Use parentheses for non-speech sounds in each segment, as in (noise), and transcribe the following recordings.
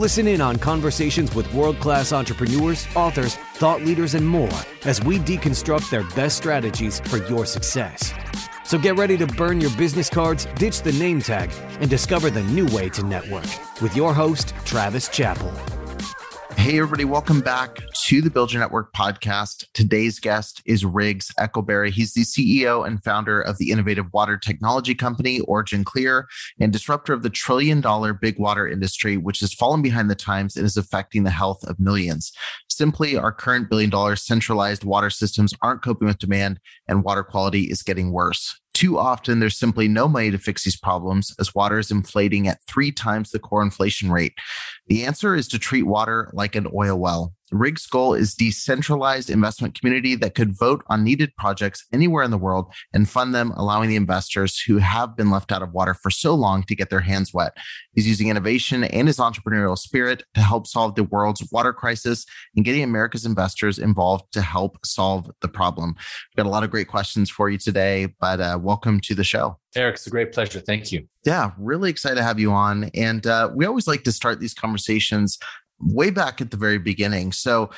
Listen in on conversations with world class entrepreneurs, authors, thought leaders, and more as we deconstruct their best strategies for your success. So get ready to burn your business cards, ditch the name tag, and discover the new way to network with your host, Travis Chappell. Hey, everybody, welcome back to the Build Your Network podcast. Today's guest is Riggs Eckelberry. He's the CEO and founder of the innovative water technology company, OriginClear, and disruptor of the trillion dollar big water industry, which has fallen behind the times and is affecting the health of millions. Simply, our current billion dollar centralized water systems aren't coping with demand, and water quality is getting worse. Too often, there's simply no money to fix these problems as water is inflating at three times the core inflation rate. The answer is to treat water like an oil well. Riggs' goal is decentralized investment community that could vote on needed projects anywhere in the world and fund them, allowing the investors who have been left out of water for so long to get their hands wet. He's using innovation and his entrepreneurial spirit to help solve the world's water crisis and getting America's investors involved to help solve the problem. We've got a lot of great questions for you today, but uh, welcome to the show. Eric, it's a great pleasure. Thank you. Yeah, really excited to have you on. And uh, we always like to start these conversations way back at the very beginning. So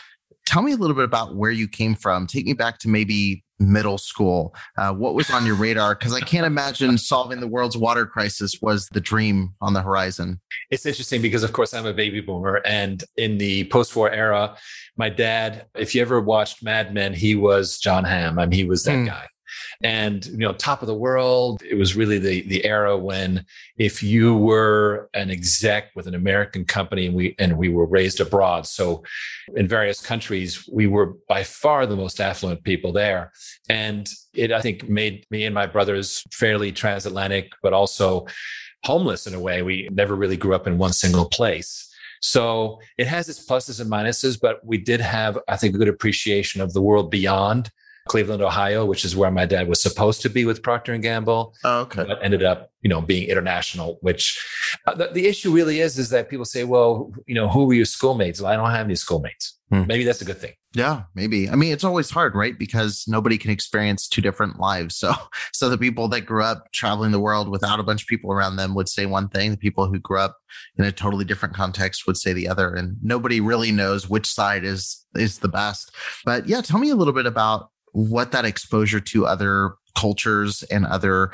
tell me a little bit about where you came from. Take me back to maybe middle school. Uh, what was on your radar? Because I can't imagine solving the world's water crisis was the dream on the horizon. It's interesting because, of course, I'm a baby boomer. And in the post war era, my dad, if you ever watched Mad Men, he was Jon Hamm. I mean, he was that mm. guy and you know top of the world it was really the the era when if you were an exec with an american company and we and we were raised abroad so in various countries we were by far the most affluent people there. And it i think made me and my brothers fairly transatlantic but also homeless in a way. We never really grew up in one single place. So it has its pluses and minuses, but we did have, I think, a good appreciation of the world beyond Cleveland, Ohio, which is where my dad was supposed to be with Procter and Gamble. Oh, okay. But ended up, you know, being international. Which uh, the, the, issue really is, is that people say, well, you know, who were your schoolmates? Well, I don't have any schoolmates. Hmm. Maybe that's a good thing. Yeah, maybe. I mean, it's always hard, right? Because nobody can experience two different lives. So, (laughs) so the people that grew up traveling the world without a bunch of people around them would say one thing. The people who grew up in a totally different context would say the other, and nobody really knows which side is is the best. But yeah, tell me a little bit about what that exposure to other cultures and other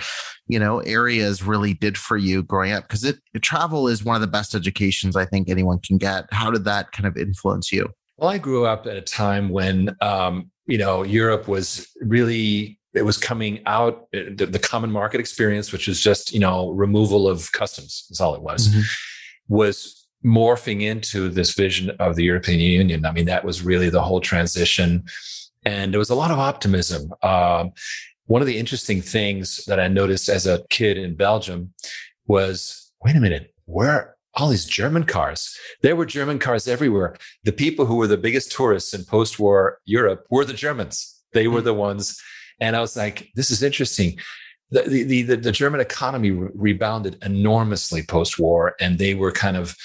you know areas really did for you growing up. Because it travel is one of the best educations i think anyone can get. How did that kind of influence you? Well i grew up at a time when um, you know europe was really it was coming out the, the, common market experience which is just you know removal of customs that's all it was mm-hmm. was morphing into this vision of the european union. I mean that was really the whole transition and there was a lot of optimism. Um, one of the interesting things that I noticed as a kid in Belgium was, wait a minute, where all these German cars? There were German cars everywhere. The people who were the biggest tourists in post-war Europe were the Germans. They were the ones, and I was like, this is interesting. The the the, the German economy re- rebounded enormously post-war, and they were kind of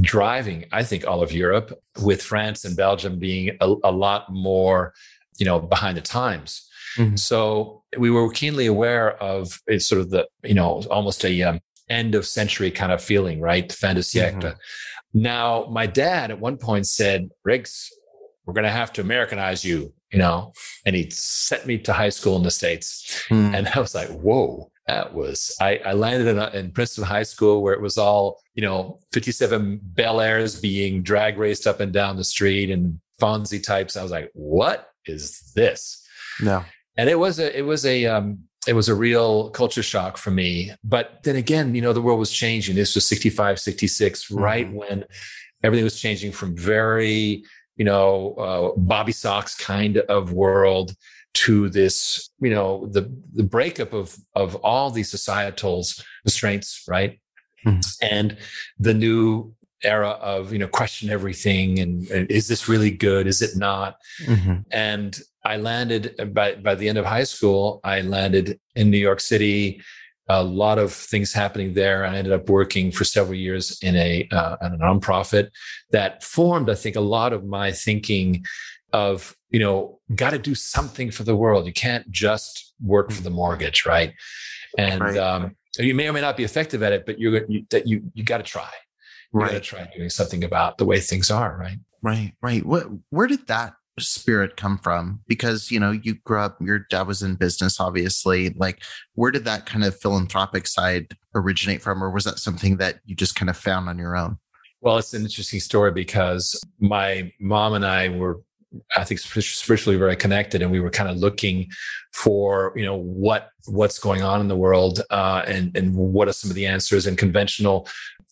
driving, I think, all of Europe, with France and Belgium being a, a lot more you know behind the times mm-hmm. so we were keenly aware of it's sort of the you know almost a um, end of century kind of feeling right fin de siècle mm-hmm. now my dad at one point said riggs we're going to have to americanize you you know and he sent me to high school in the states mm. and i was like whoa that was I, I landed in, a, in, Princeton High School where it was all you know 57 Bel Airs being drag raced up and down the street and Fonzie types. I was like, what is this? No. And it was a it was a um it was a real culture shock for me. But then again, you know, the world was changing. This was 65, 66, mm-hmm. right when everything was changing from very, you know, uh, Bobby Sox kind of world to this, you know, the the breakup of of all these societal restraints, right? Mm-hmm. And the new era of you know question everything and, and is this really good is it not mm-hmm. and I landed by, by the end of high school, I landed in New York City, a lot of things happening there. I ended up working for several years in a, uh, in a nonprofit that formed, I think, a lot of my thinking of, you know, got to do something for the world. You can't just work for the mortgage, right? And right. Um, you may or may not be effective at it, but you're you, that you you got to try. You right. got to try doing something about the way things are, right? Right, right. What where did that spirit come from? Because, you know, you grew up, your dad was in business, obviously. Like, where did that kind of philanthropic side originate from? Or was that something that you just kind of found on your own? Well, it's an interesting story because my mom and I were I think spiritually very connected, and we were kind of looking for you know what what's going on in the world, uh, and and what are some of the answers. And conventional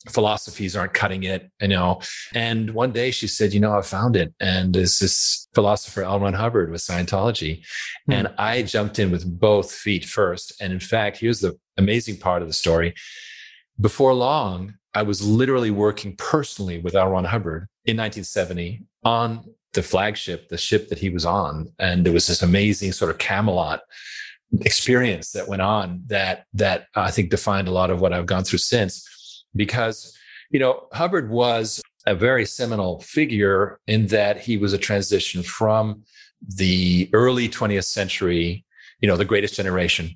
philosophies aren't cutting it, you know. And one day she said, you know, I found it. And it's this philosopher, L. Ron Hubbard with Scientology. Mm-hmm. And I jumped in with both feet first. And in fact, here's the amazing part of the story. Before long, I was literally working personally with L. Ron Hubbard in 1970 on the flagship, the ship that he was on. And there was this amazing sort of Camelot experience that went on that that I think defined a lot of what I've gone through since because, you know, Hubbard was a very seminal figure in that he was a transition from the early 20th century, you know, the greatest generation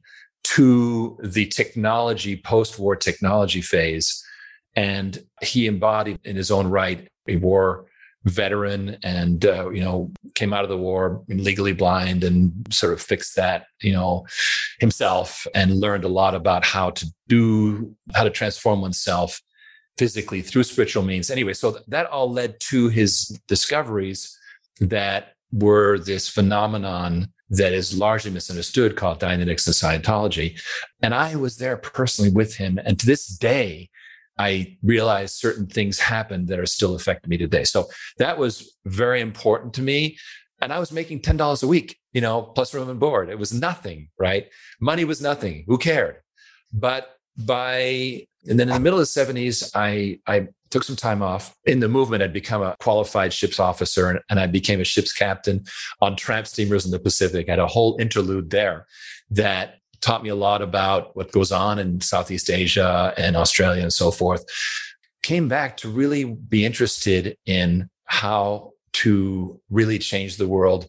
to the technology, post war technology phase. And he embodied in his own right a war veteran and, uh, you know, came out of the war legally blind and sort of fixed that, you know, himself and learned a lot about how to do, how to transform oneself physically through spiritual means. Anyway, so that all led to his discoveries that were this phenomenon that is largely misunderstood called Dianetics and Scientology. And I was there personally with him. And to this day, I realized certain things happened that are still affecting me today. So that was very important to me. And I was making $10 a week, you know, plus room and board. It was nothing, right? Money was nothing. Who cared? But by, and then in the middle of the 70s, I, I took some time off in the movement. I'd become a qualified ships officer and, and I became a ship's captain on tramp steamers in the Pacific. I had a whole interlude there that taught me a lot about what goes on in Southeast Asia and Australia and so forth. Came back to really be interested in how to really change the world.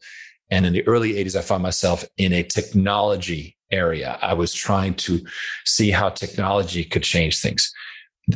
And in the early 80s, I found myself in a technology area. I was trying to see how technology could change things.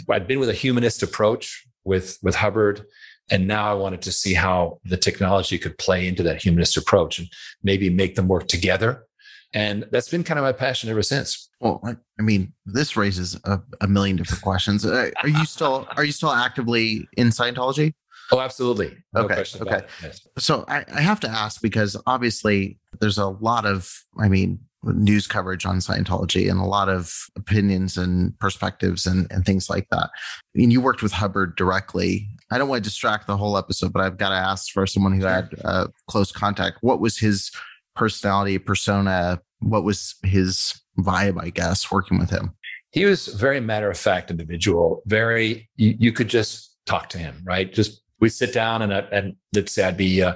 I'd been with a humanist approach with, with Hubbard. And now I wanted to see how the technology could play into that humanist approach and maybe make them work together and that's been kind of my passion ever since. Well, I mean, this raises a, a million different questions. Uh, are you still are you still actively in Scientology? Oh, absolutely. No okay. Okay. Yes. So I, I have to ask because obviously there's a lot of, I mean, news coverage on Scientology and a lot of opinions and perspectives and, and things like that. I mean, you worked with Hubbard directly. I don't want to distract the whole episode, but I've got to ask for someone who had uh, close contact. What was his personality, persona? What was his vibe, I guess, working with him? He was very matter of fact individual, very, you, you, could just talk to him, right? Just we sit down and, I, and let's say I'd be, uh,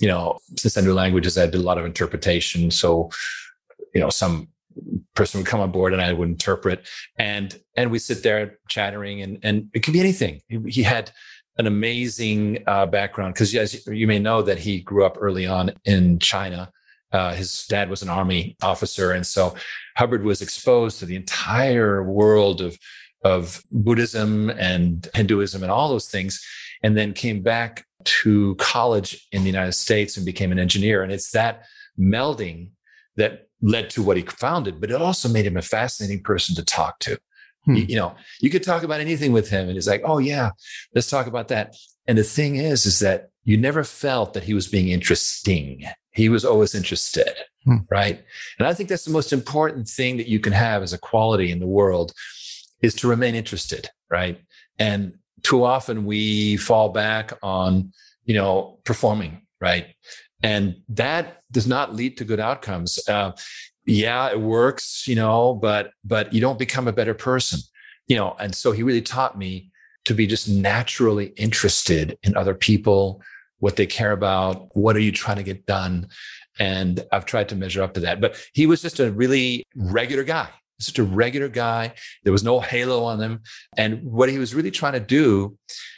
you know, since I knew languages, I did a lot of interpretation. So, you know, some person would come on board and I would interpret and, and we sit there chattering and, and it could be anything. He, he had, an amazing uh, background because as you may know that he grew up early on in China uh, his dad was an army officer, and so Hubbard was exposed to the entire world of of Buddhism and Hinduism and all those things, and then came back to college in the United States and became an engineer. And it's that melding that led to what he founded, but it also made him a fascinating person to talk to. Hmm. You, you know, you could talk about anything with him, and he's like, "Oh yeah, let's talk about that." And the thing is, is that you never felt that he was being interesting. He was always interested, hmm. right? And I think that's the most important thing that you can have as a quality in the world is to remain interested, right? And too often we fall back on, you know, performing, right? And that does not lead to good outcomes. Uh, yeah, it works, you know, but but you don't become a better person, you know. And so he really taught me to be just naturally interested in other people, what they care about, what are you trying to get done? And I've tried to measure up to that. But he was just a really regular guy, just a regular guy. There was no halo on him. And what he was really trying to do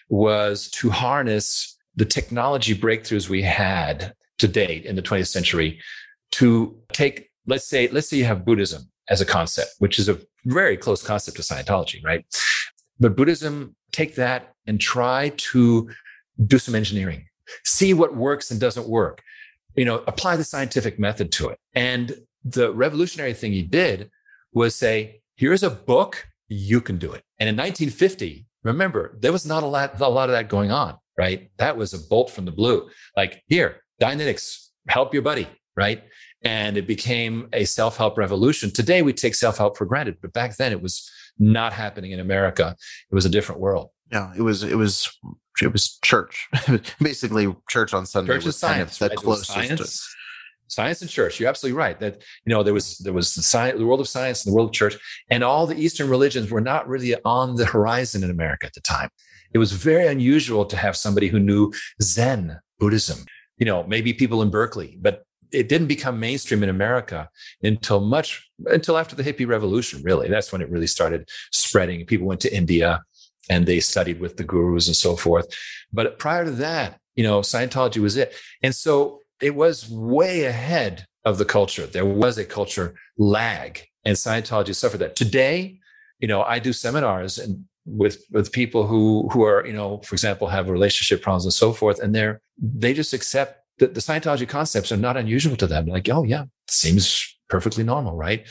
was to harness the technology breakthroughs we had to date in the 20th century to take, let's say, let's say you have Buddhism as a concept, which is a very close concept to Scientology, right? But Buddhism, take that and try to do some engineering, see what works and doesn't work, you know, apply the scientific method to it. And the revolutionary thing he did was say, here's a book, you can do it. And in 1950, remember, there was not a lot, a lot of that going on, right? That was a bolt from the blue. Like, here, Dianetics, help your buddy, right? And it became a self help revolution. Today, we take self help for granted, but back then it was not happening in America. It was a different world. Yeah, it was, it was, it was church, (laughs) basically church on Sunday. Church was science, kind of the right? closest science. To- science and church you're absolutely right that you know there was there was the science the world of science and the world of church and all the eastern religions were not really on the horizon in america at the time it was very unusual to have somebody who knew zen buddhism you know maybe people in berkeley but it didn't become mainstream in America until much until after the hippie revolution. Really, that's when it really started spreading. People went to India and they studied with the gurus and so forth. But prior to that, you know, Scientology was it, and so it was way ahead of the culture. There was a culture lag, and Scientology suffered that. Today, you know, I do seminars and with with people who who are you know for example have relationship problems and so forth and they're they just accept that the Scientology concepts are not unusual to them. Like, oh yeah, seems perfectly normal, right?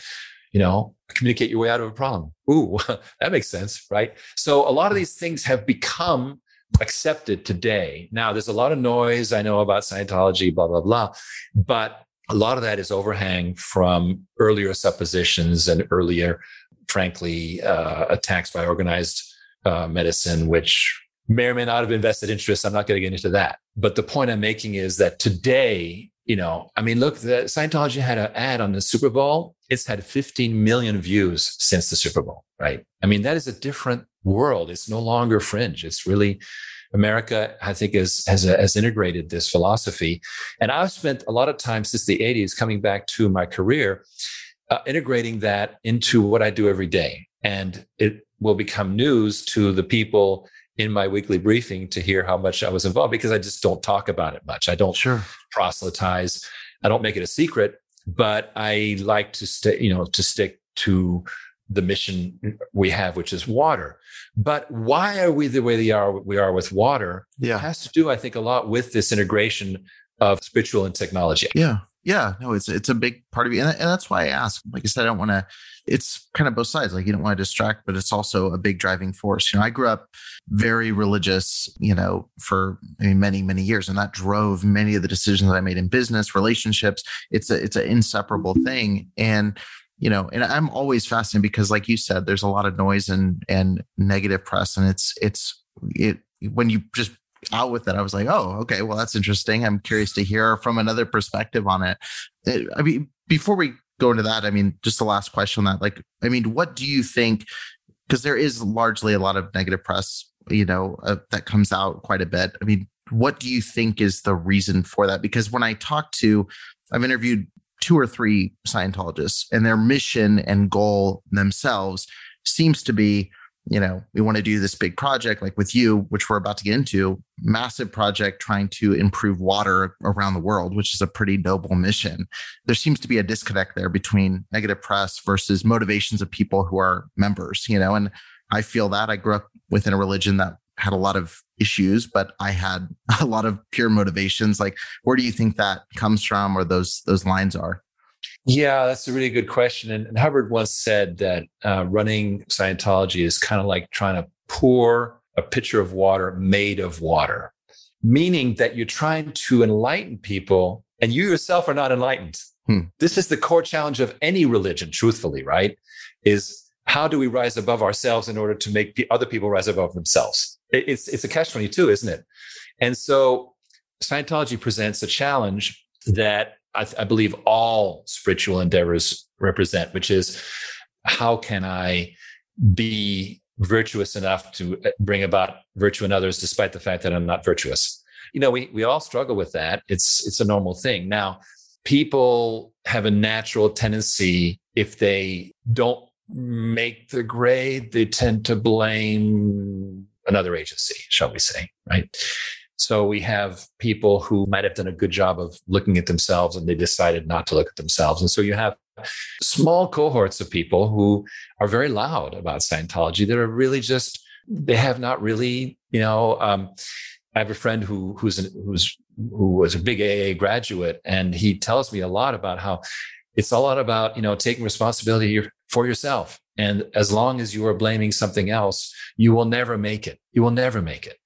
You know, communicate your way out of a problem. Ooh, (laughs) that makes sense, right? So a lot of these things have become accepted today. Now, there's a lot of noise I know about Scientology, blah, blah, blah. But a lot of that is overhang from earlier suppositions and earlier, frankly, uh, attacks by organized uh, medicine, which may or may not have invested interest. I'm not going to get into that. But the point I'm making is that today, you know, I mean, look, the Scientology had an ad on the Super Bowl. It's had 15 million views since the Super Bowl, right? I mean, that is a different world. It's no longer fringe. It's really America, I think, is, has, has integrated this philosophy. And I've spent a lot of time since the 80s coming back to my career, uh, integrating that into what I do every day. And it will become news to the people in my weekly briefing to hear how much I was involved because I just don't talk about it much. I don't sure. proselytize. I don't make it a secret, but I like to stay, you know, to stick to the mission we have, which is water. But why are we the way we are, we are with water? Yeah. It has to do, I think, a lot with this integration of spiritual and technology. Yeah. Yeah, no, it's it's a big part of you, and, and that's why I ask. Like I said, I don't want to. It's kind of both sides. Like you don't want to distract, but it's also a big driving force. You know, I grew up very religious, you know, for I mean, many many years, and that drove many of the decisions that I made in business, relationships. It's a it's an inseparable thing, and you know, and I'm always fascinated because, like you said, there's a lot of noise and and negative press, and it's it's it when you just out with it. I was like, oh, okay, well, that's interesting. I'm curious to hear from another perspective on it. I mean, before we go into that, I mean, just the last question on that, like, I mean, what do you think? Because there is largely a lot of negative press, you know, uh, that comes out quite a bit. I mean, what do you think is the reason for that? Because when I talk to, I've interviewed two or three Scientologists, and their mission and goal themselves seems to be you know, we want to do this big project like with you, which we're about to get into, massive project trying to improve water around the world, which is a pretty noble mission. There seems to be a disconnect there between negative press versus motivations of people who are members, you know, and I feel that I grew up within a religion that had a lot of issues, but I had (laughs) a lot of pure motivations. Like, where do you think that comes from or those those lines are? Yeah, that's a really good question. And, and Hubbard once said that uh, running Scientology is kind of like trying to pour a pitcher of water made of water, meaning that you're trying to enlighten people and you yourself are not enlightened. Hmm. This is the core challenge of any religion, truthfully, right? Is how do we rise above ourselves in order to make other people rise above themselves? It's, it's a catch 22, isn't it? And so Scientology presents a challenge that I, I believe all spiritual endeavors represent, which is how can I be virtuous enough to uh, bring about virtue in others despite the fact that I'm not virtuous. You know, we we all struggle with that. It's it's a normal thing. Now, people have a natural tendency if they don't make the grade, they tend to blame another agency, shall we say, right? So we have people who might have done a good job of looking at themselves and they decided not to look at themselves. And so you have small cohorts of people who are very loud about Scientology that are really just, they have not really, you know, um, I have a friend who who's an, who's who was a big AA graduate, and he tells me a lot about how it's a lot about you know taking responsibility for yourself. And as long as you are blaming something else, you will never make it. You will never make it.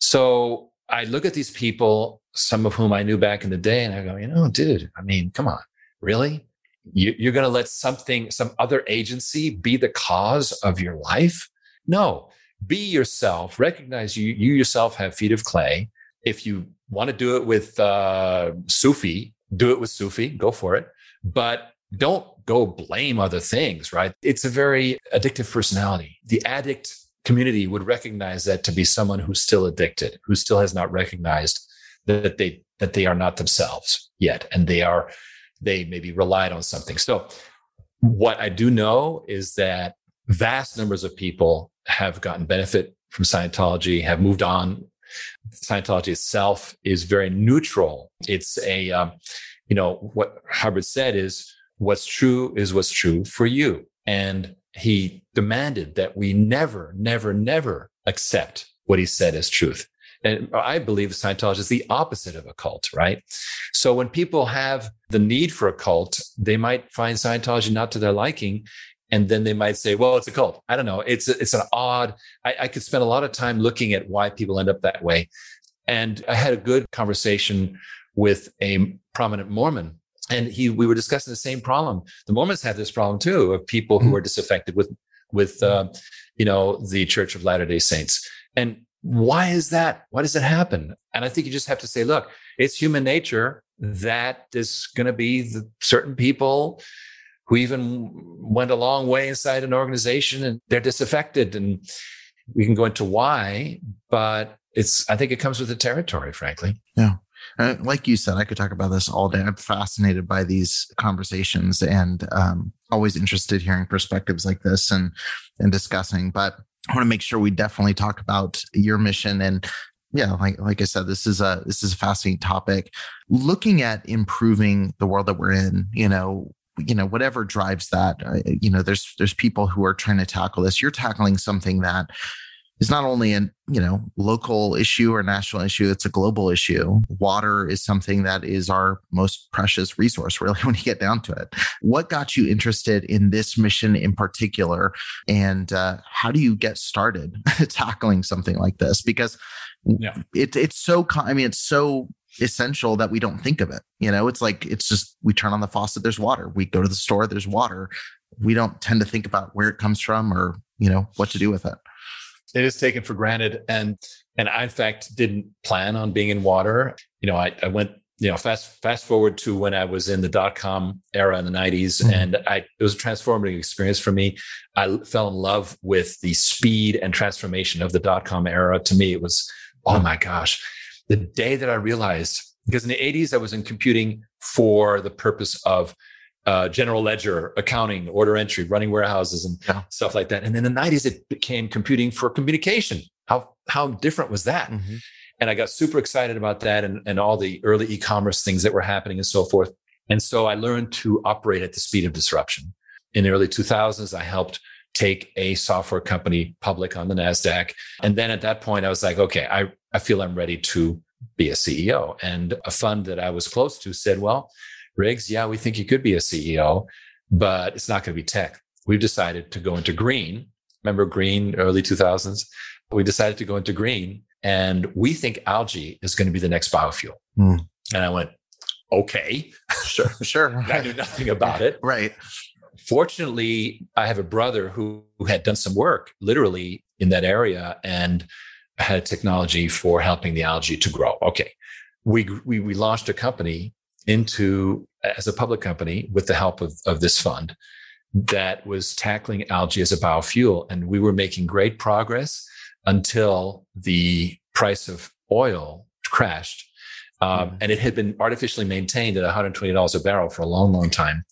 So I look at these people, some of whom I knew back in the day, and I go, you know, dude, I mean, come on, really? You, are going to let something, some other agency be the cause of your life? No, be yourself. Recognize you, you yourself have feet of clay. If you want to do it with uh, Sufi, do it with Sufi, go for it. But don't go blame other things, right? It's a very addictive personality. The addict community would recognize that to be someone who's still addicted, who still has not recognized that they that they are not themselves yet, and they are they maybe relied on something. So, what I do know is that vast numbers of people have gotten benefit from Scientology, have moved on. Scientology itself is very neutral. It's a, um, you know, what Hubbard said is what's true is what's true for you. And he demanded that we never, never, never accept what he said as truth. And I believe Scientology is the opposite of a cult, right? So when people have the need for a cult, they might find Scientology not to their liking. And then they might say, well, it's a cult. I don't know. It's, it's an odd, I, I could spend a lot of time looking at why people end up that way. And I had a good conversation with a prominent Mormon and he we were discussing the same problem. The mormons have this problem too of people who mm-hmm. are disaffected with with uh, you know the church of latter day saints. And why is that? Why does it happen? And i think you just have to say look it's human nature that is going to be the certain people who even went a long way inside an organization and they're disaffected. And we can go into why but it's i think it comes with the territory frankly. Yeah uh, like you said, I could talk about this all day. I'm fascinated by these conversations and um, always interested hearing perspectives like this and and discussing. But I want to make sure we definitely talk about your mission and yeah, like like I said, this is a this is a fascinating topic. Looking at improving the world that we're in, you know, you know whatever drives that uh, you know there's there's people who are trying to tackle this you're tackling something that is not only a you know local issue or national issue it's a global issue. Water is something that is our most precious resource really (laughs) when you get down to it. What got you interested in this mission in particular? And uh, how do you get started (laughs) tackling something like this? Because yeah. it, it's so i mean it's so essential that we don't think of it. You know it's like it's just we turn on the faucet there's water. We go to the store there's water. We don't tend to think about where it comes from or you know what to do with it it is taken for granted. And and I in fact didn't plan on being in water. You know, I, I went, you know, fast fast forward to when I was in the dot com era in the 90s. Mm-hmm. And I it was a transformative experience for me. I fell in love with the speed and transformation of the dot com era. To me, it was, oh my gosh. The day that I realized, because in the 80s I was in computing for the purpose of uh, general ledger, accounting, order entry, running warehouses, and yeah. stuff like that. And in the 90s, it became computing for communication. How how different was that? Mm-hmm. And I got super excited about that and, and all the early e-commerce things that were happening and so forth. And so I learned to operate at the speed of disruption. In the early 2000s, I helped take a software company public on the NASDAQ. And then at that point, I was like, okay, I, I feel I'm ready to be a CEO. And a fund that I was close to said, well, Riggs, yeah, we think you could be a CEO, but it's not going to be tech. We've decided to go into green. Remember green, early 2000s? We decided to go into green and we think algae is going to be the next biofuel. Mm. And I went, okay. Sure, sure. (laughs) I knew nothing about it. right. Fortunately, I have a brother who, who had done some work literally in that area and had technology for helping the algae to grow. Okay. We, we, we launched a company into as a public company with the help of, of this fund that was tackling algae as a biofuel. And we were making great progress until the price of oil crashed. Um, mm-hmm. And it had been artificially maintained at $120 a barrel for a long, long time,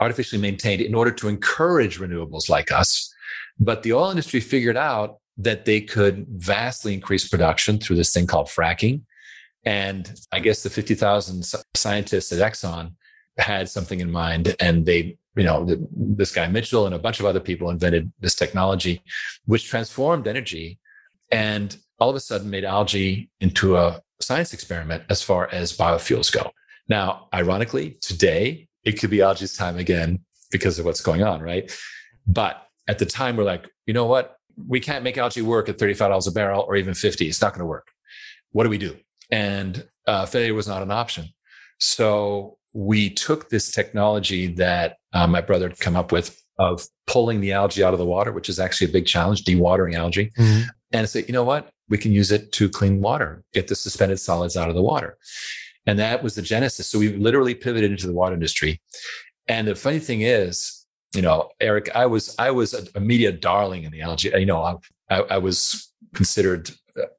artificially maintained in order to encourage renewables like us. But the oil industry figured out that they could vastly increase production through this thing called fracking. And I guess the 50,000 scientists at Exxon had something in mind and they you know this guy mitchell and a bunch of other people invented this technology which transformed energy and all of a sudden made algae into a science experiment as far as biofuels go. Now ironically today it could be algae's time again because of what's going on right? But at the time we're like you know what? We can't make algae work at $35 a barrel or even 50 it's not going to work. What do we do and uh, failure was not an option so we took this technology that uh, my brother had come up with of pulling the algae out of the water, which is actually a big challenge, dewatering algae, mm-hmm. and say, you know what, we can use it to clean water, get the suspended solids out of the water. And that was the genesis. So we literally pivoted into the water industry. And the funny thing is, you know, Eric, I was I was a, a media darling in the algae. You know, I, I, was considered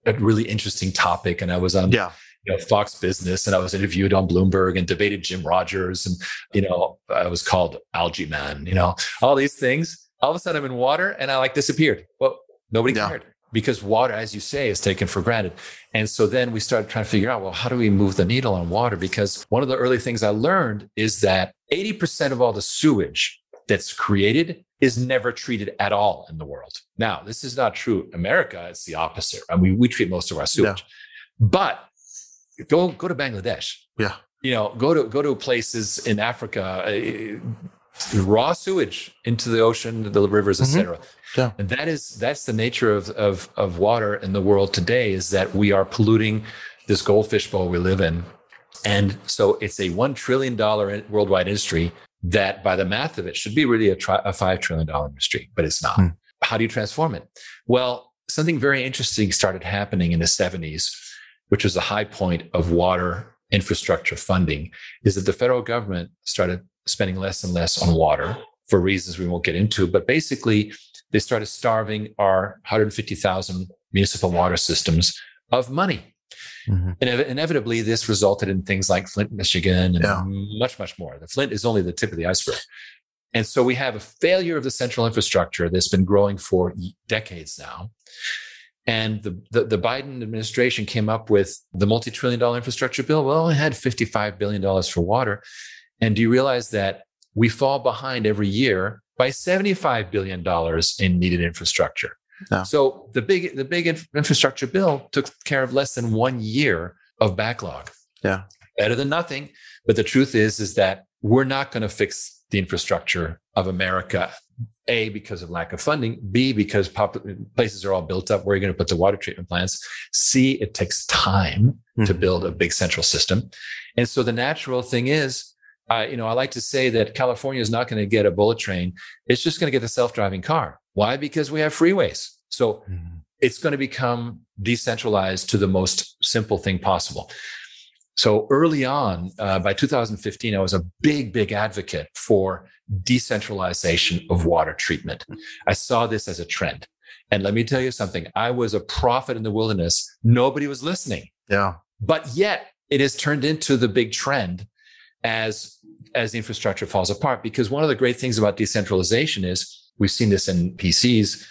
a really interesting topic, and I was on yeah you know, Fox Business, and I was interviewed on Bloomberg and debated Jim Rogers, and you know, I was called Algae Man. You know, all these things. All of a sudden, I'm in water, and I like disappeared. Well, nobody yeah. cared because water, as you say, is taken for granted. And so then we started trying to figure out, well, how do we move the needle on water? Because one of the early things I learned is that 80% of all the sewage that's created is never treated at all in the world. Now, this is not true. America, it's the opposite. I mean, we treat most of our sewage. Yeah. But go go to Bangladesh. Yeah. You know, go to go to places in Africa, uh, raw sewage into the ocean, the rivers, mm-hmm. etc. Yeah. And that is that's the nature of, of of water in the world today is that we are polluting this goldfish bowl we live in. And so it's a $1 trillion worldwide industry that by the math of it should be really a, tri- a $5 trillion industry, but it's not. Hmm. How do you transform it? Well, something very interesting started happening in the 70s which was the high point of water infrastructure funding, is that the federal government started spending less and less on water for reasons we won't get into. But basically, they started starving our 150,000 municipal water systems of money. Mm-hmm. And inevitably, this resulted in things like Flint, Michigan, and yeah. much, much more. The Flint is only the tip of the iceberg. And so we have a failure of the central infrastructure that's been growing for decades now. And the, the, the, Biden administration came up with the multi trillion dollar infrastructure bill. Well, it had $55 billion for water. And do you realize that we fall behind every year by $75 billion in needed infrastructure? No. So the big, the big infrastructure bill took care of less than one year of backlog. Yeah. Better than nothing. But the truth is, is that we're not going to fix the infrastructure of America a, because of lack of funding. B, because pop- places are all built up. Where are you going to put the water treatment plants? C, it takes time mm-hmm. to build a big central system. And so the natural thing is, uh, you know, I like to say that California is not going to get a bullet train. It's just going to get a self-driving car. Why? Because we have freeways. So mm-hmm. it's going to become decentralized to the most simple thing possible. So early on, uh, by 2015, I was a big, big advocate for decentralization of water treatment. I saw this as a trend. And let me tell you something. I was a prophet in the wilderness. Nobody was listening. Yeah. But yet it has turned into the big trend as, as infrastructure falls apart. Because one of the great things about decentralization is we've seen this in PCs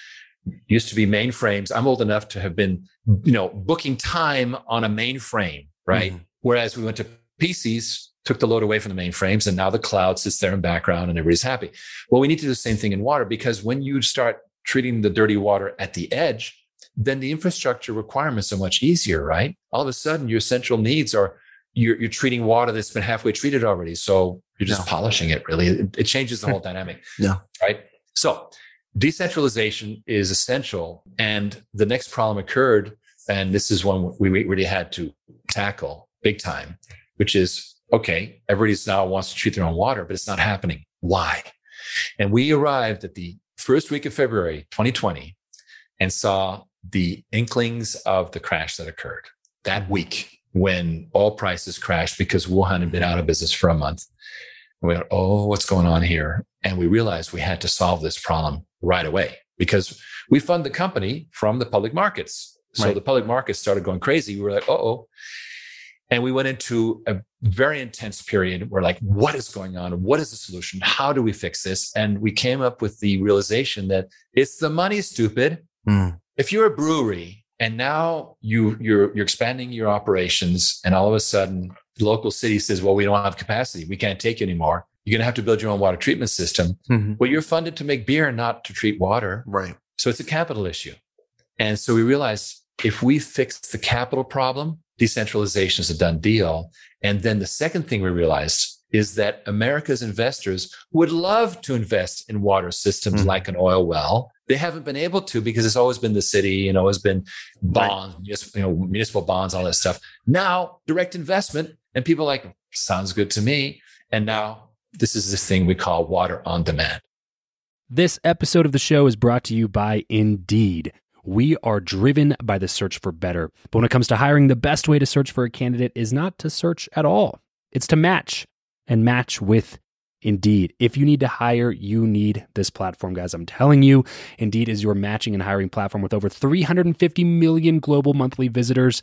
used to be mainframes. I'm old enough to have been, you know, booking time on a mainframe, right? Mm-hmm. Whereas we went to PCs, took the load away from the mainframes, and now the cloud sits there in background and everybody's happy. Well, we need to do the same thing in water because when you start treating the dirty water at the edge, then the infrastructure requirements are much easier, right? All of a sudden, your central needs are you're, you're treating water that's been halfway treated already. So you're just polishing it, really. It, it changes the whole dynamic. Yeah. Right. So decentralization is essential. And the next problem occurred, and this is one we really had to tackle big time, which is okay, everybody's now wants to treat their own water, but it's not happening. Why? And we arrived at the first week of February 2020 and saw the inklings of the crash that occurred that week when oil prices crashed because Wuhan had been out of business for a month. And we went, oh, what's going on here? And we realized we had to solve this problem right away because we fund the company from the public markets. So right. the public markets started going crazy. We were like, oh, And we went into a very intense period where, like, what is going on? What is the solution? How do we fix this? And we came up with the realization that it's the money, stupid. Mm. If you're a brewery and now you you're you're expanding your operations, and all of a sudden the local city says, "Well, we don't have capacity. We can't take you anymore. You're going to have to build your own water treatment system." Mm-hmm. Well, you're funded to make beer, not to treat water. Right. So it's a capital issue. And so we realized if we fix the capital problem, decentralization is a done deal. And then the second thing we realized is that America's investors would love to invest in water systems mm-hmm. like an oil well. They haven't been able to because it's always been the city, you know, has been bonds, right. you know, municipal bonds, all that stuff. Now, direct investment, and people like, sounds good to me. And now this is this thing we call water on demand. This episode of the show is brought to you by Indeed. We are driven by the search for better. But when it comes to hiring, the best way to search for a candidate is not to search at all, it's to match and match with Indeed. If you need to hire, you need this platform, guys. I'm telling you, Indeed is your matching and hiring platform with over 350 million global monthly visitors,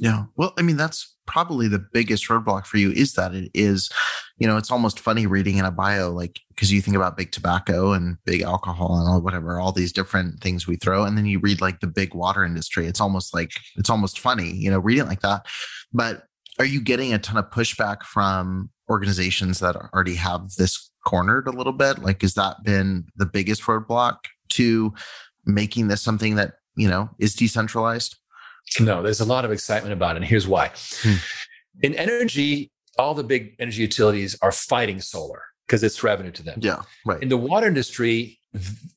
Yeah. Well, I mean, that's probably the biggest roadblock for you is that it is, you know, it's almost funny reading in a bio, like, because you think about big tobacco and big alcohol and all, whatever, all these different things we throw. And then you read like the big water industry. It's almost like, it's almost funny, you know, reading like that. But are you getting a ton of pushback from organizations that already have this cornered a little bit? Like, has that been the biggest roadblock to making this something that, you know, is decentralized? No, there's a lot of excitement about it. And here's why. Hmm. In energy, all the big energy utilities are fighting solar because it's revenue to them. Yeah, right. In the water industry,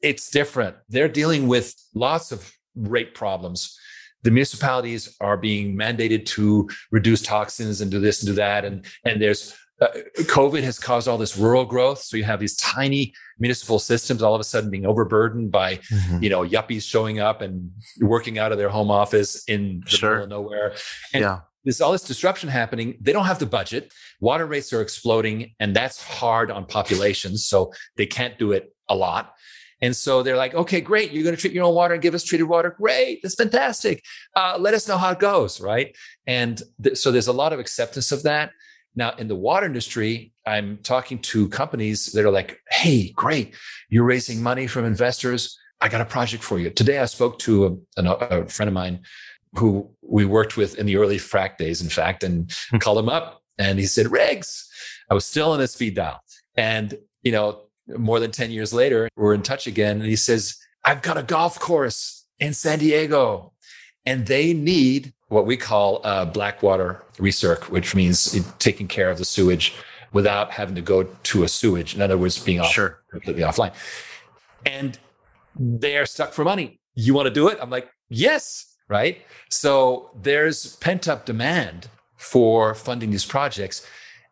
it's different. They're dealing with lots of rate problems. The municipalities are being mandated to reduce toxins and do this and do that. And, and there's uh, COVID has caused all this rural growth. So you have these tiny municipal systems all of a sudden being overburdened by, mm-hmm. you know, yuppies showing up and working out of their home office in the sure. middle of nowhere. And yeah. There's all this disruption happening. They don't have the budget. Water rates are exploding, and that's hard on populations. So they can't do it a lot. And so they're like, okay, great. You're going to treat your own water and give us treated water. Great. That's fantastic. Uh, let us know how it goes. Right. And th- so there's a lot of acceptance of that. Now, in the water industry, I'm talking to companies that are like, hey, great, you're raising money from investors. I got a project for you. Today, I spoke to a, a friend of mine who we worked with in the early frac days, in fact, and hmm. called him up. And he said, Riggs, I was still on a speed dial. And, you know, more than 10 years later, we're in touch again. And he says, I've got a golf course in San Diego and they need what we call uh, blackwater recirc, which means taking care of the sewage without having to go to a sewage. In other words, being off, sure. completely offline. And they are stuck for money. You want to do it? I'm like, yes, right? So there's pent up demand for funding these projects.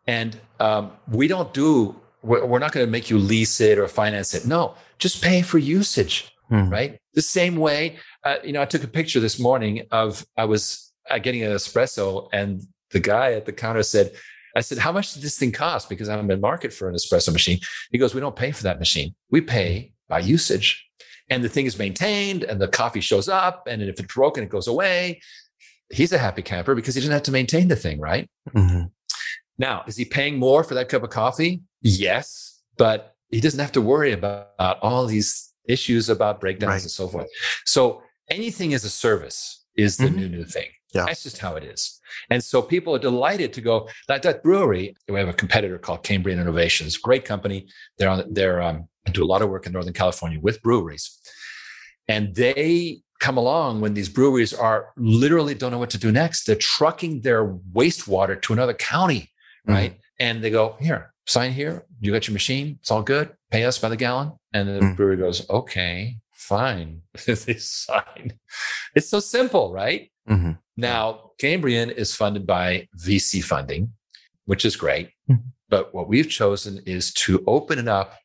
And um, we don't do, we're, we're not going to make you lease it or finance it. No, just pay for usage, Mhm. right? The same way, uh, you know, I took a picture this morning of, I was uh, getting an espresso and the guy at the counter said, I said, how much did this thing cost? Because I'm in market for an espresso machine. He goes, we don't pay for that machine. We pay by usage. And the thing is maintained and the coffee shows up. And if it's broken, it goes away. He's a happy camper because he doesn't have to maintain the thing, right? Mhm. Now, is he paying more for that cup of coffee? Yes, but he doesn't have to worry about, all these issues about breakdowns Right. and so forth. So anything as a service is the Mhm. new new thing. Yeah. That's just how it is. And so people are delighted to go like that brewery. We have a competitor called Cambrian Innovations, great company. They're on, they're um, do a lot of work in Northern California with breweries, and they come along when these breweries are literally don't know what to do next. They're trucking their wastewater to another county, right? And they go here, sign here. You got your machine. It's all good. Pay us by the gallon. And the Mm. brewery goes, okay, fine. (laughs) they sign. It's so simple, right? Mhm. Now, Cambrian is funded by VC funding, which is great. Mhm. But what we've chosen is to open it up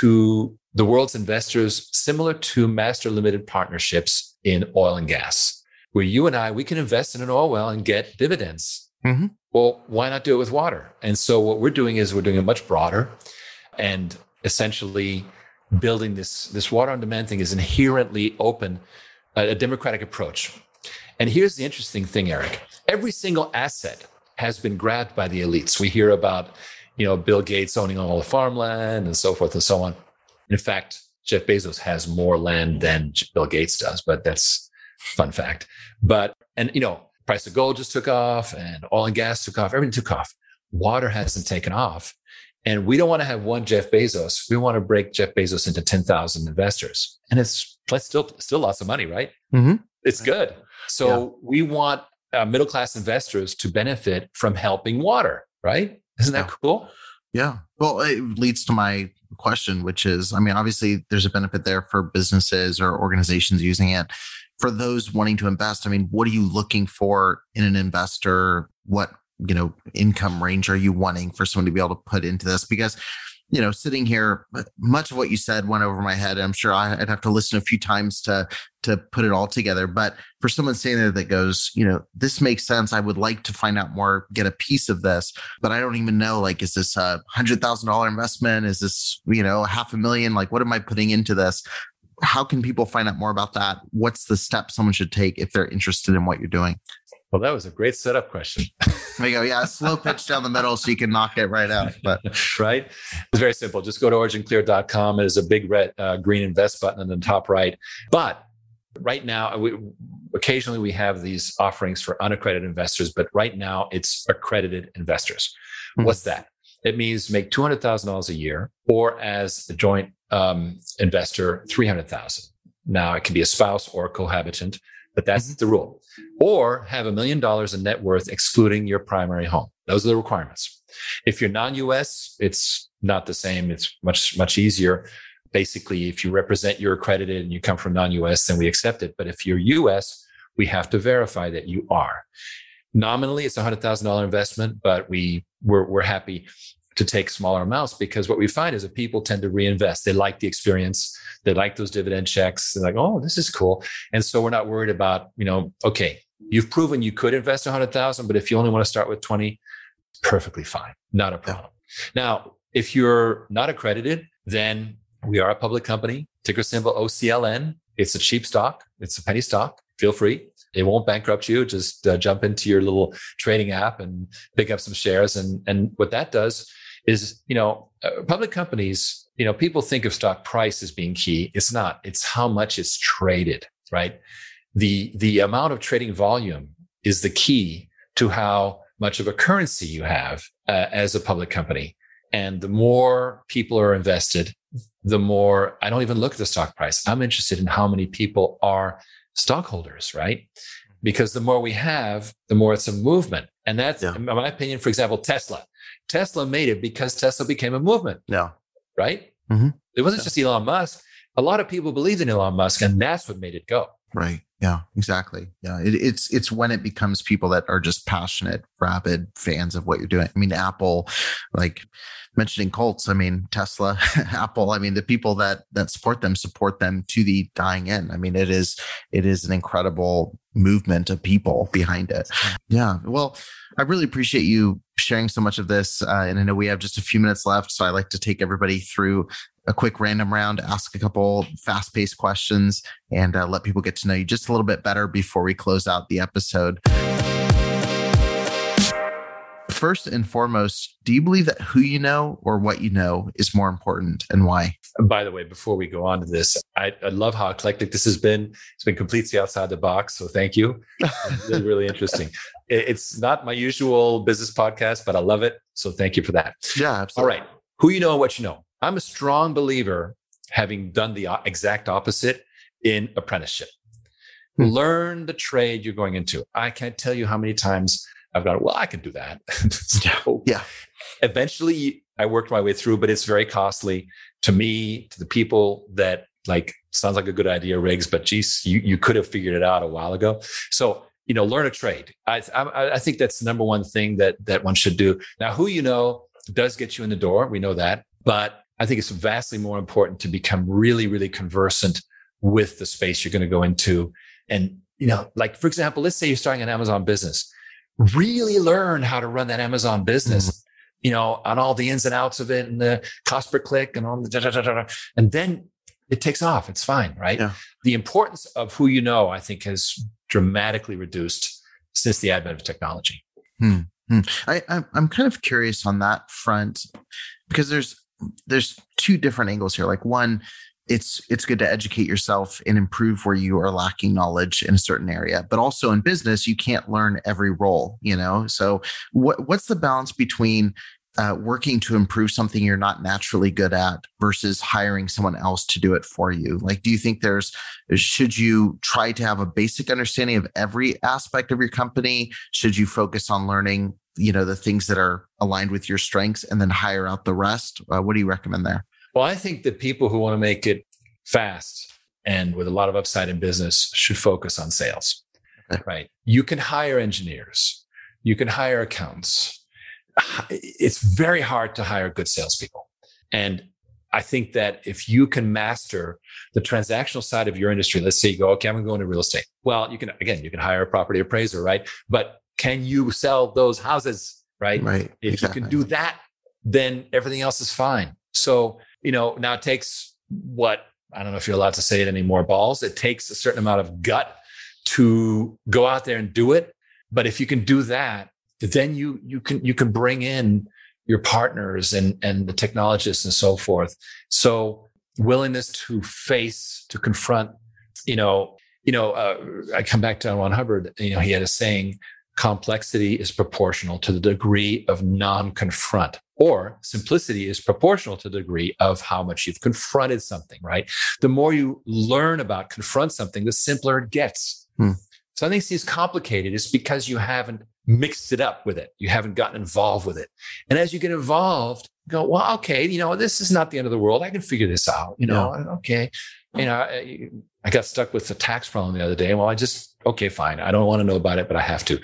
to the world's investors, similar to master limited partnerships in oil and gas, where you and I, we can invest in an oil well and get dividends. Mhm. Well, why not do it with water? And so what we're doing is we're doing it much broader and essentially building this, this water on demand thing is inherently open, a, a democratic approach. And here's the interesting thing, Eric. Every single asset has been grabbed by the elites. We hear about, you know, Bill Gates owning all the farmland and so forth and so on. In fact, Jeff Bezos has more land than Bill Gates does, but that's fun fact. But and you know, price of gold just took off and oil and gas took off, everything took off. Water hasn't taken off. And we don't want to have one Jeff Bezos. We want to break Jeff Bezos into 10,000 investors. And it's still still lots of money, right? Mhm. It's good. So we want uh, middle class investors to benefit from helping water, right? Isn't that Yeah. cool? Yeah. Well, it leads to my question, which is I mean, obviously, there's a benefit there for businesses or organizations using it. For those wanting to invest, I mean, what are you looking for in an investor? What, you know, income range are you wanting for someone to be able to put into this? Because, you know, sitting here, uh, much of what you said went over my head. I'm sure I'd have to listen a few times to to put it all together. But for someone sitting there that goes, you know, this makes sense. I would like to find out more, get a piece of this, but I don't even know. Like, is this a hundred thousand dollar investment? Is this, you know, half a million? Like, what am I putting into this? How can people find out more about that? What's the step someone should take if they're interested in what you're doing? Well, that was a great setup question. There you go. Yeah, slow pitch down the middle so you can knock it right out. But (laughs) right? It's very simple. Just go to originclear.com. There's a big red, uh, green invest button in the top right. But right now, we, occasionally we have these offerings for unaccredited investors, but right now it's accredited investors. Mhm. What's that? It means make $200,000 a year or as a joint um, investor, 300,000. Now it can be a spouse or a cohabitant, but that's mm-hmm. the rule. Or have a million dollars in net worth excluding your primary home. Those are the requirements. If you're non-US, it's not the same. It's much, much easier. Basically, if you represent you're accredited and you come from non-US, then we accept it. But if you're US, we have to verify that you are. Nominally, it's a hundred thousand dollar investment, but we we're, we're happy to take smaller amounts because what we find is that people tend to reinvest. They like the experience. They like those dividend checks. They're like, oh, this is cool. And so we're not worried about, you know, okay, you've proven you could invest a hundred thousand, but if you only want to start with 20, perfectly fine. Not a problem. Now, if you're not accredited, then we are a public company, ticker symbol OCLN. It's a cheap stock. It's a penny stock. Feel free. It won't bankrupt you. Just uh, jump into your little trading app and pick up some shares. And, and what that does is, you know, uh, public companies, you know, people think of stock price as being key. It's not. It's how much is traded, right? The, the amount of trading volume is the key to how much of a currency you have uh, as a public company. And the more people are invested, the more I don't even look at the stock price. I'm interested in how many people are stockholders, right? Because the more we have, the more it's a movement. And that's, Yeah. in my opinion, for example, Tesla. Tesla made it because Tesla became a movement, yeah, right? Mhm. It wasn't Yeah. just Elon Musk. A lot of people believed in Elon Musk, and that's what made it go. right. Yeah, exactly. Yeah, it, it's it's when it becomes people that are just passionate, rabid fans of what you're doing. I mean, Apple, like mentioning cults. I mean, Tesla, (laughs) Apple. I mean, the people that that support them support them to the dying end. I mean, it is it is an incredible movement of people behind it. Yeah. Well, I really appreciate you sharing so much of this, uh, and I know we have just a few minutes left, so I like to take everybody through a quick random round, ask a couple fast paced questions, and uh, let people get to know you just a little bit better before we close out the episode. First and foremost, do you believe that who you know or what you know is more important and why? By the way, before we go on to this, I, I love how eclectic this has been. It's been completely outside the box. So thank you. (laughs) really, really interesting. It's not my usual business podcast, but I love it. So thank you for that. Yeah, absolutely. All right. Who you know and what you know. I'm a strong believer, having done the exact opposite in apprenticeship. Hmm. Learn the trade you're going into. I can't tell you how many times I've gone, well, I can do that. (laughs) so yeah. Eventually, I worked my way through, but it's very costly to me, to the people that like, sounds like a good idea, Riggs, but geez, you, you could have figured it out a while ago. So, you know, learn a trade. I, I, I think that's the number one thing that, that one should do. Now, who you know does get you in the door. We know that, but I think it's vastly more important to become really, really conversant with the space you're going to go into. And, you know, like, for example, let's say you're starting an Amazon business, really learn how to run that Amazon business. Mm-hmm. You know, on all the ins and outs of it and the cost per click and all the da, da, da, and then it takes off. It's fine, right? Yeah. The importance of who you know, I think, has dramatically reduced since the advent of technology. Hmm. Hmm. I, I'm kind of curious on that front because there's there's two different angles here. Like one, it's it's good to educate yourself and improve where you are lacking knowledge in a certain area but also in business you can't learn every role you know? So what what's the balance between uh, working to improve something you're not naturally good at versus hiring someone else to do it for you? Like do you think there's should you try to have a basic understanding of every aspect of your company? Should you focus on learning you know the things that are aligned with your strengths and then hire out the rest? Uh, what do you recommend there well i think that people who want to make it fast and with a lot of upside in business should focus on sales okay. right you can hire engineers you can hire accounts it's very hard to hire good salespeople and I think that if you can master the transactional side of your industry, let's say you go, okay, I'm going to go into real estate. Well, you can, again, you can hire a property appraiser, right? But can you sell those houses? Right. Right. If exactly. you can do that, then everything else is fine. So, you know, now it takes what I don't know if you're allowed to say it anymore, balls. It takes a certain amount of gut to go out there and do it. But if you can do that, then you you can you can bring in your partners and and the technologists and so forth. So willingness to face, to confront, you know, you know, uh, I come back to Ron Hubbard, you know, he had a saying, complexity is proportional to the degree of non-confront or simplicity is proportional to the degree of how much you've confronted something right? The more you learn about confront something the simpler it gets. Hmm. so i think it's complicated is because you haven't mixed it up with it. You haven't gotten involved with it. And as you get involved go well okay you know this is not the end of the world. I can figure this out you know yeah. okay you know I got stuck with a tax problem the other day. Well, I just, okay, fine. I don't want to know about it, but I have to.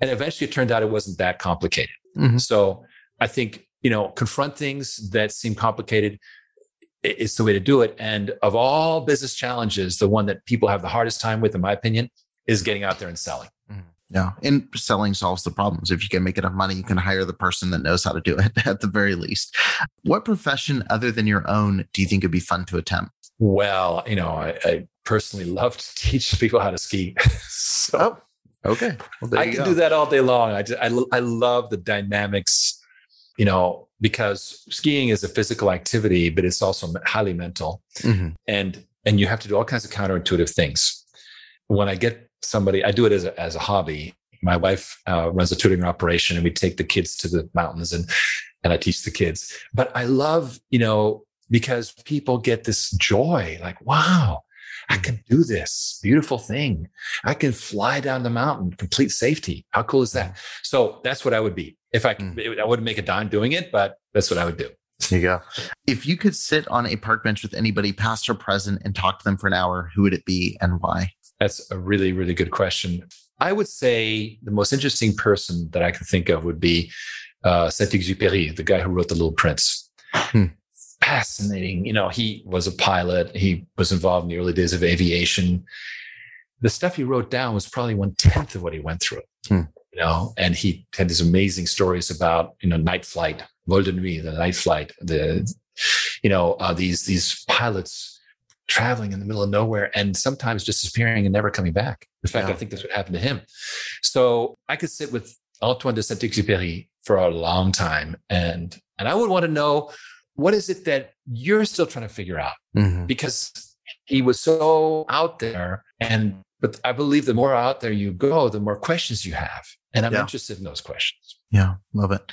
And eventually it turned out it wasn't that complicated. Mm-hmm. So I think, you know, confront things that seem complicated is the way to do it. And of all business challenges, the one that people have the hardest time with, in my opinion, is getting out there and selling. Mm-hmm. Yeah. And selling solves the problems. If you can make enough money, you can hire the person that knows how to do it (laughs) at the very least. What profession other than your own do you think would be fun to attempt? Well, you know, I, I personally (laughs) love to teach people how to ski. (laughs) so oh, okay. Well, I can go. do that all day long. I, just, I, I love the dynamics, you know, because skiing is a physical activity, but it's also highly mental. Mm-hmm. And, and you have to do all kinds of counterintuitive things. When I get somebody, I do it as a, as a hobby. My wife uh, runs a tutoring operation and we take the kids to the mountains and, and I teach the kids. But I love, you know, because people get this joy like, wow, I can do this beautiful thing. I can fly down the mountain, complete safety. How cool is that? Mm. So that's what I would be. If I, mm. I wouldn't make a dime doing it, but that's what I would do. There you go. If you could sit on a park bench with anybody, past or present, and talk to them for an hour, who would it be and why? That's a really, really good question. I would say the most interesting person that I can think of would be uh, Saint-Exupéry, the guy who wrote The Little Prince. Hmm. Fascinating. You know, he was a pilot. He was involved in the early days of aviation. The stuff he wrote down was probably one tenth of what he went through. Hmm. You know, and he had these amazing stories about you know night flight, vol de nuit, the night flight, the you know uh, these these pilots traveling in the middle of nowhere and sometimes just disappearing and never coming back. In fact, yeah. I think that's what happened to him. So I could sit with Antoine de Saint-Exupéry for a long time and and I would want to know what is it that you're still trying to figure out mm-hmm. because he was so out there and but I believe the more out there you go, the more questions you have. And I'm yeah. interested in those questions. Yeah, love it.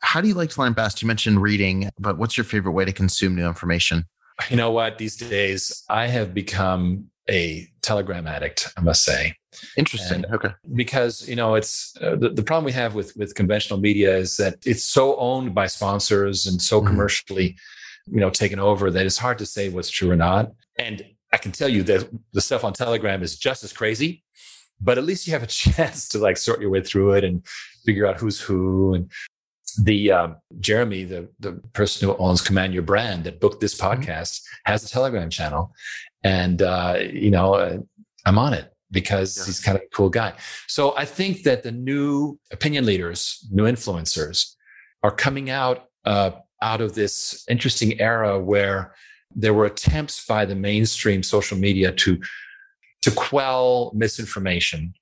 How do you like to learn best? You mentioned reading, but what's your favorite way to consume new information? You know what? These days, I have become a Telegram addict, I must say. Interesting. And okay. Because you know, it's uh, the, the problem we have with with conventional media is that it's so owned by sponsors and so mm-hmm. commercially, you know, taken over that it's hard to say what's true or not. And I can tell you that the stuff on Telegram is just as crazy, but at least you have a (laughs) chance to like sort your way through it and figure out who's who and the um, Jeremy, the the person who owns Command Your Brand that booked this mm-hmm. podcast, has a Telegram channel, and uh, you know uh, I'm on it because yeah. he's kind of a cool guy. So I think that the new opinion leaders, new influencers, are coming out uh, out of this interesting era where there were attempts by the mainstream social media to to quell misinformation,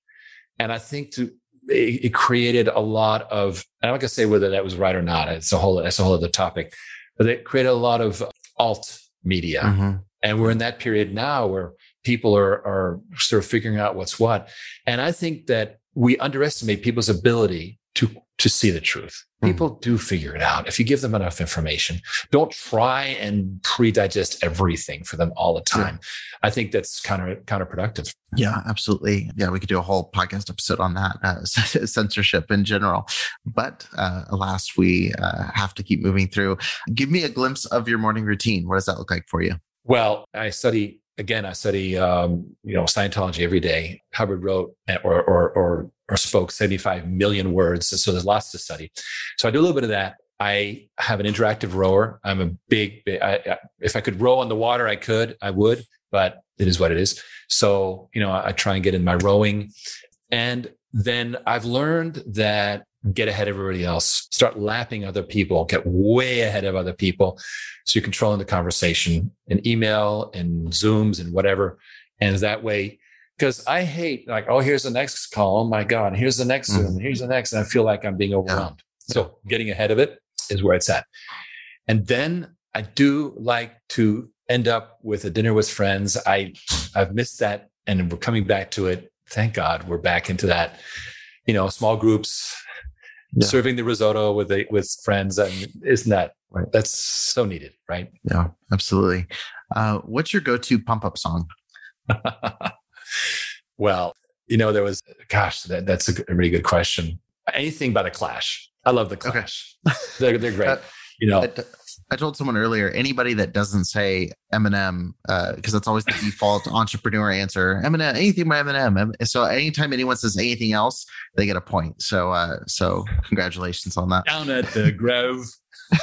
and I think to it, it created a lot of, I'm not gonna say whether that was right or not. It's a whole, it's a whole other topic, but it created a lot of alt media. Mm-hmm. And we're in that period now where people are, are sort of figuring out what's what. And I think that we underestimate people's ability to to see the truth. Hmm. People mm. do figure it out if you give them enough information. Don't try and pre-digest everything for them all the time. Yeah. I think that's counter counterproductive. Yeah, absolutely. Yeah, we could do a whole podcast episode on that uh, (laughs) censorship in general. But uh, alas, we uh, have to keep moving through. Give me a glimpse of your morning routine. What does that look like for you? Well, I study again. I study um, you know Scientology every day. Hubbard wrote or or or or spoke 75 million words. So there's lots to study. So I do a little bit of that. I have an interactive rower. I'm a big, big I, I, if I could row on the water, I could, I would, but it is what it is. So, you know, I, I try and get in my rowing. And then I've learned that get ahead of everybody else, start lapping other people, get way ahead of other people. So you're controlling the conversation in email and Zooms and whatever. And that way because I hate like, oh, here's the next call. Oh my God, here's the next mm-hmm. Zoom. Here's the next. And I feel like I'm being overwhelmed. Yeah. So getting ahead of it is where it's at. And then I do like to end up with a dinner with friends. I I've missed that and we're coming back to it. Thank God we're back into that, you know, small groups, yeah. serving the risotto with a, with friends. And isn't that right? That's so needed, right? Yeah, absolutely. Uh, what's your go-to pump up song? (laughs) well, you know, there was, gosh, that, that's a, a, really good question. Anything by the Clash. I love the Clash. Okay. (laughs) they're, they're great. You know, I, told someone earlier, anybody that doesn't say Eminem, because uh, that's always the default entrepreneur answer, Eminem, anything by Eminem. So anytime anyone says anything else, they get a point. So, uh, so congratulations on that. Down at the Grove.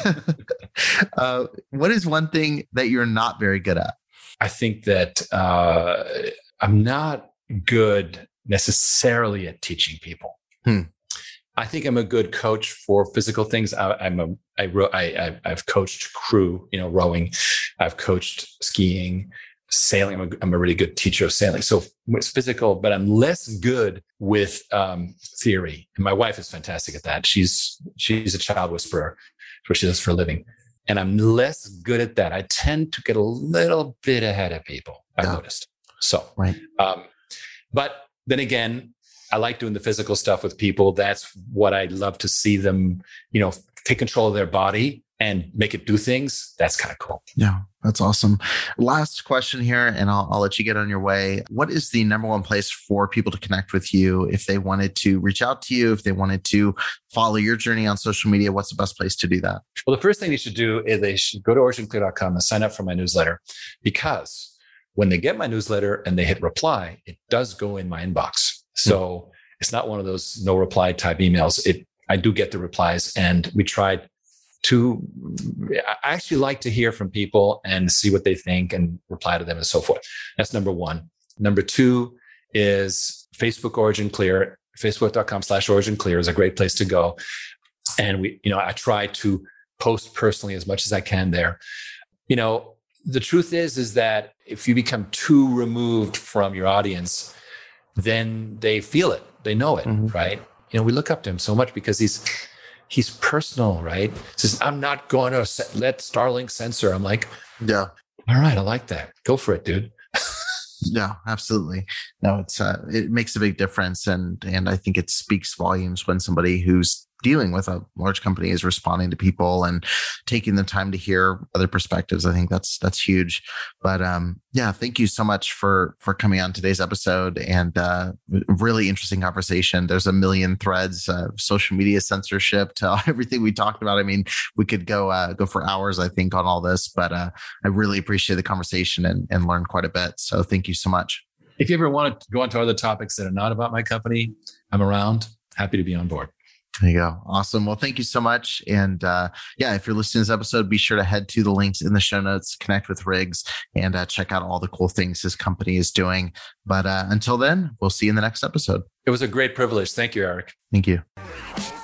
(laughs) uh, what is one thing that you're not very good at? I think that uh, I'm not good necessarily at teaching people. Hmm. I think I'm a good coach for physical things. I, am a I I, I have coached crew, you know, rowing. I've coached skiing, sailing. I'm a, I'm a really good teacher of sailing. So it's physical, but I'm less good with um, theory. And my wife is fantastic at that. She's she's a child whisperer, what she does for a living. And I'm less good at that. I tend to get a little bit ahead of people. I've noticed. So, right. Um, but then again, I like doing the physical stuff with people. That's what I love to see them, you know, take control of their body and make it do things. That's kind of cool. Yeah, that's awesome. Last question here, and I'll, I'll let you get on your way. What is the number one place for people to connect with you if they wanted to reach out to you, if they wanted to follow your journey on social media? What's the best place to do that? Well, the first thing they should do is they should go to originclear.com and sign up for my newsletter because when they get my newsletter and they hit reply, it does go in my inbox. Hmm. So it's not one of those no reply type emails. It I do get the replies, and we tried to. I actually like to hear from people and see what they think and reply to them and so forth. That's number one. Number two is Facebook OriginClear. Facebook.com slash OriginClear is a great place to go. And we, you know, I try to post personally as much as I can there. You know, the truth is, is that if you become too removed from your audience, then they feel it, they know it, mm-hmm. right? You know, we look up to him so much because he's he's personal, right? Says, I'm not going to let Starlink censor. I'm like, yeah, all right, I like that. Go for it, dude. (laughs) Yeah, absolutely. No, it's uh, it makes a big difference, and and I think it speaks volumes when somebody who's dealing with a large company is responding to people and taking the time to hear other perspectives. I think that's that's huge. But um yeah thank you so much for for coming on today's episode and uh really interesting conversation. There's a million threads uh, social media censorship to (laughs) everything we talked about. I mean we could go uh go for hours i think on all this but uh i really appreciate the conversation and and learned quite a bit. So thank you so much. If you ever want to go into other topics that are not about my company i'm around. Happy to be on board there you go. Awesome. Well, thank you so much. And uh, yeah, if you're listening to this episode, be sure to head to the links in the show notes, connect with Riggs, and uh, check out all the cool things his company is doing. But uh, until then, we'll see you in the next episode. It was a great privilege. Thank you, Eric. Thank you.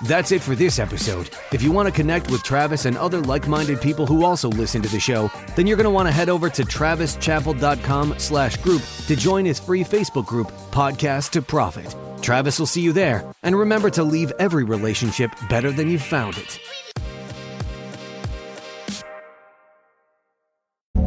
That's it for this episode. If you want to connect with Travis and other like-minded people who also listen to the show, then you're going to want to head over to travischappell.com slash group to join his free Facebook group, Podcast to Profit. Travis will see you there, and remember to leave every relationship better than you found it.